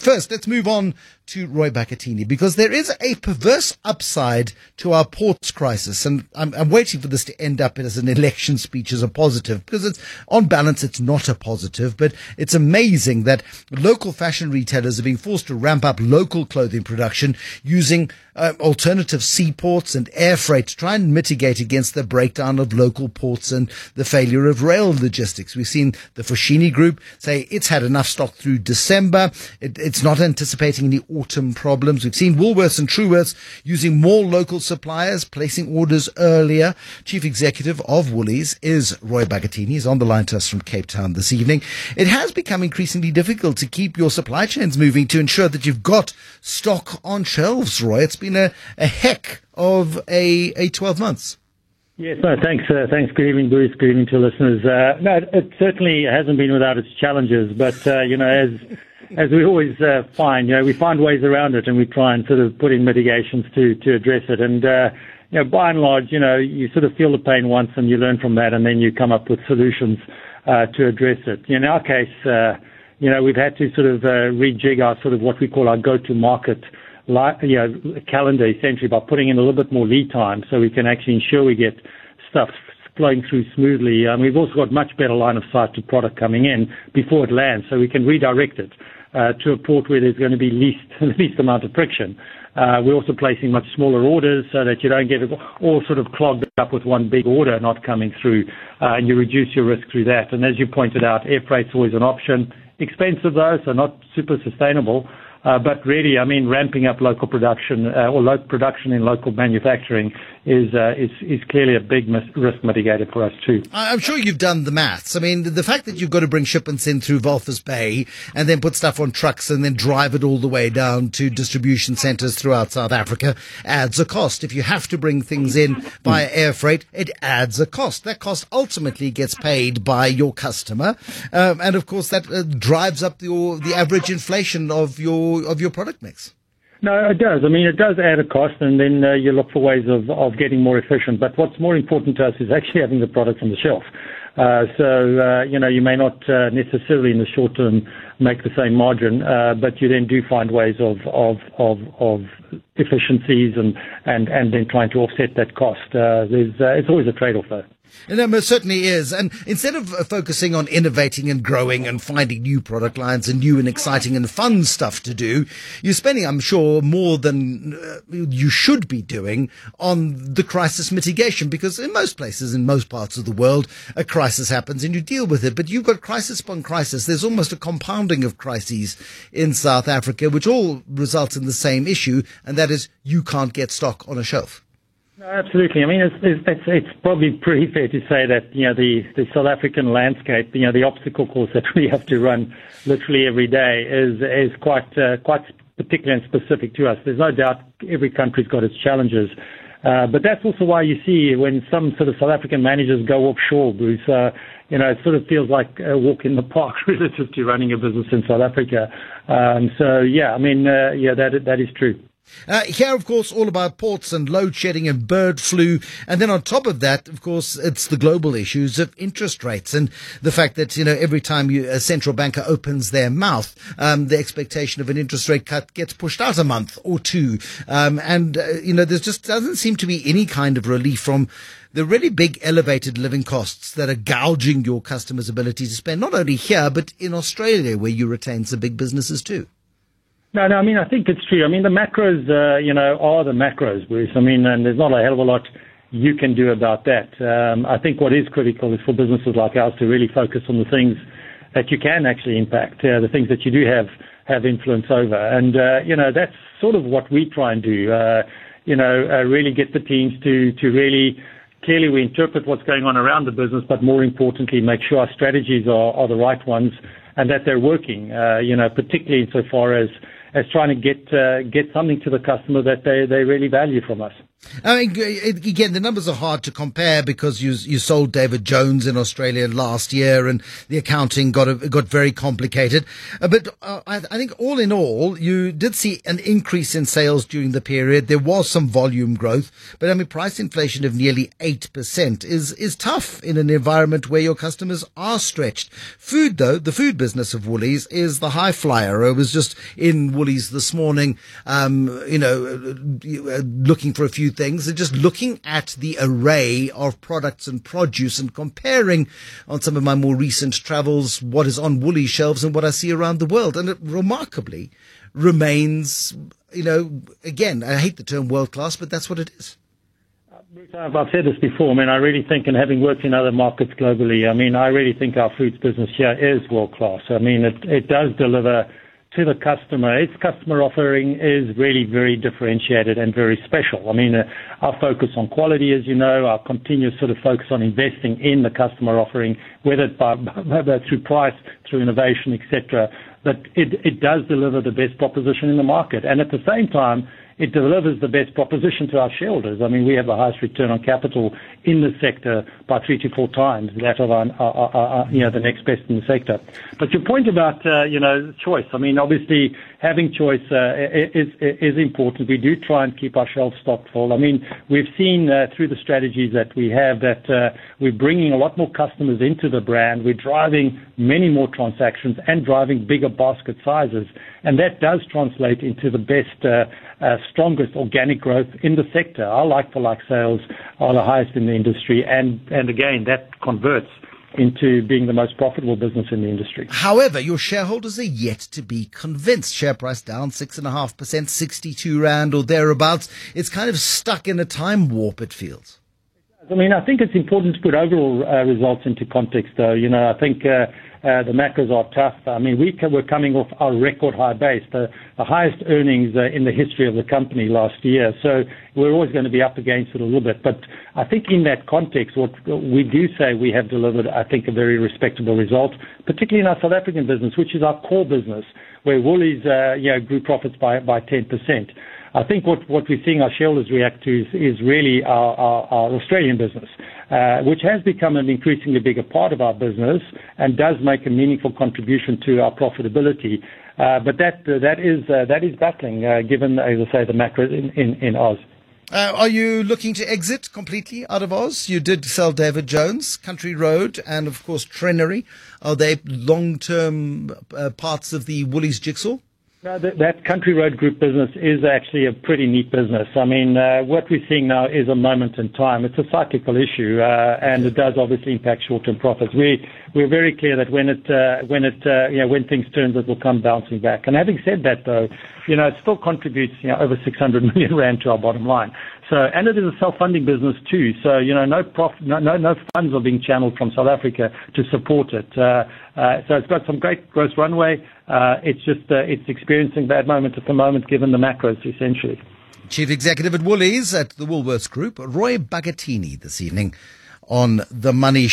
First, let's move on to Roy Bagattini because there is a perverse upside to our ports crisis. And I'm, I'm, waiting for this to end up as an election speech as a positive because it's on balance, it's not a positive, but it's amazing that local fashion retailers are being forced to ramp up local clothing production using uh, alternative seaports and air freight to try and mitigate against the breakdown of local ports and the failure of rail logistics. We've seen the Foschini Group say it's had enough stock through December. It, it's not anticipating any autumn problems. We've seen Woolworths and Truworths using more local suppliers, placing orders earlier. Chief Executive of Woolies is Roy Bagattini. He's on the line to us from Cape Town this evening. It has become increasingly difficult to keep your supply chains moving to ensure that you've got stock on shelves, Roy. It's been a, a heck of a, a 12 months. Yes, no, thanks, uh, thanks. Good evening, Bruce. Good evening to listeners. Uh, no, it certainly hasn't been without its challenges, but uh, you know, as as we always uh, find, you know, we find ways around it and we try and sort of put in mitigations to, to address it. And, uh, you know, by and large, you know, you sort of feel the pain once and you learn from that and then you come up with solutions, uh, to address it. In our case, uh, you know, we've had to sort of, uh, rejig our sort of what we call our go-to-market, you know, calendar essentially by putting in a little bit more lead time so we can actually ensure we get stuff flowing through smoothly. Um, we've also got much better line of sight to product coming in before it lands, so we can redirect it to a port where there's going to be least least amount of friction. Uh, we're also placing much smaller orders so that you don't get all sort of clogged up with one big order not coming through, uh, and you reduce your risk through that. And as you pointed out, air freight's always an option. Expensive though, so not super sustainable. Uh, but really, I mean, ramping up local production uh, or production in local manufacturing is uh, clearly a big risk mitigator for us too. I'm sure you've done the maths. I mean, the fact that you've got to bring shipments in through Walvis Bay and then put stuff on trucks and then drive it all the way down to distribution centres throughout South Africa adds a cost. If you have to bring things in via air freight, it adds a cost. That cost ultimately gets paid by your customer, um, and of course that uh, drives up the the average inflation of your of your product mix. No, it does. I mean, it does add a cost, and then uh, you look for ways of, of getting more efficient. But what's more important to us is actually having the product on the shelf. Uh, so, uh, you know, you may not uh, necessarily in the short term make the same margin, uh, but you then do find ways of, efficiencies and, then trying to offset that cost. Uh, uh, it's always a trade-off though. And it certainly is. And instead of focusing on innovating and growing and finding new product lines and new and exciting and fun stuff to do, you're spending, I'm sure, more than you should be doing on the crisis mitigation because in most places, in most parts of the world, a crisis happens and you deal with it. But you've got crisis upon crisis. There's almost a compounding of crises in South Africa, which all results in the same issue, and that is you can't get stock on a shelf. No, absolutely. I mean, it's, it's, it's probably pretty fair to say that, you know, the, the South African landscape, you know, the obstacle course that we have to run literally every day is, is quite, uh, quite particular and specific to us. There's no doubt every country's got its challenges. Uh, but that's also why you see when some sort of South African managers go offshore, Bruce, uh, you know, it sort of feels like a walk in the park relative to running a business in South Africa. Um, so yeah, I mean, uh, yeah, that, that is true. Uh, here, of course, all about ports and load shedding and bird flu. And then on top of that, of course, it's the global issues of interest rates and the fact that, you know, every time you, a central banker opens their mouth, um, the expectation of an interest rate cut gets pushed out a month or two. Um, and, uh, you know, there just doesn't seem to be any kind of relief from the really big elevated living costs that are gouging your customers' ability to spend, not only here, but in Australia, where you retain some big businesses too. No, no, I mean, I think it's true. I mean, the macros, uh, you know, are the macros, Bruce. I mean, and there's not a hell of a lot you can do about that. Um, I think what is critical is for businesses like ours to really focus on the things that you can actually impact, uh, the things that you do have have influence over. And, uh, you know, that's sort of what we try and do, uh, you know, uh, really get the teams to, to really clearly we interpret what's going on around the business, but more importantly, make sure our strategies are, are the right ones and that they're working, uh, you know, particularly insofar as as trying to get uh, get something to the customer that they, they really value from us. I mean, again, the numbers are hard to compare because you you sold David Jones in Australia last year, and the accounting got a, got very complicated. Uh, but uh, I, I, think all in all, you did see an increase in sales during the period. There was some volume growth, but I mean, price inflation of nearly eight percent is is tough in an environment where your customers are stretched. Food, though, the food business of Woolies is the high flyer. I was just in Woolies this morning, um, you know, uh, looking for a few things and just looking at the array of products and produce and comparing on some of my more recent travels what is on Woolly shelves and what I see around the world. And it remarkably remains, you know, again, I hate the term world class, but that's what it is. I've said this before. I mean, I really think, and having worked in other markets globally, I mean, I really think our foods business here is world class. I mean, it, it does deliver to the customer. Its customer offering is really very differentiated and very special. I mean, uh, our focus on quality, as you know, our continuous sort of focus on investing in the customer offering, whether by, through price, through innovation, etc. But it, it does deliver the best proposition in the market. And at the same time, it delivers the best proposition to our shareholders. I mean, we have the highest return on capital in the sector by three to four times that of our, you know the next best in the sector. But your point about uh, you know choice. I mean, obviously having choice uh, is is important. We do try and keep our shelves stocked full. I mean, we've seen uh, through the strategies that we have that uh, we're bringing a lot more customers into the brand. We're driving many more transactions and driving bigger basket sizes, and that does translate into the best. Strongest organic growth in the sector. Our like-for-like sales are the highest in the industry, and again, that converts into being the most profitable business in the industry. However, your shareholders are yet to be convinced. Share price down 6.5%, 62 Rand or thereabouts. It's kind of stuck in a time warp, it feels. I mean, I think it's important to put overall uh, results into context, though. You know, I think uh, uh, the macros are tough. I mean, we're coming off our record high base, the highest earnings in the history of the company last year. So we're always going to be up against it a little bit. But I think in that context, what we do say we have delivered, I think, a very respectable result, particularly in our South African business, which is our core business, where Woolies, you know, grew profits by by 10%. I think what we're seeing our shareholders react to is really our Australian business, uh, which has become an increasingly bigger part of our business and does make a meaningful contribution to our profitability. Uh, but That uh, is battling, given, as I say, the macro in in Oz. Are you looking to exit completely out of Oz? You did sell David Jones, Country Road, and of course, Trenery. Are they long-term parts of the Woolies jigsaw? No, that, that Country Road Group business is actually a pretty neat business. I mean, uh, what we're seeing now is a moment in time. It's a cyclical issue, uh, and it does obviously impact short-term profits. We we're very clear that when it uh, when it uh, you know when things turn, it will come bouncing back. And having said that, though, you know it still contributes you know over 600 million rand to our bottom line. So, and it is a self-funding business too. So, you know, no prof, no, no, no funds are being channeled from South Africa to support it. Uh, uh, so it's got some great growth runway. Uh, it's just, uh, it's experiencing bad moments at the moment given the macros essentially. Chief Executive at Woolies at the Woolworths Group, Roy Bagattini this evening on the money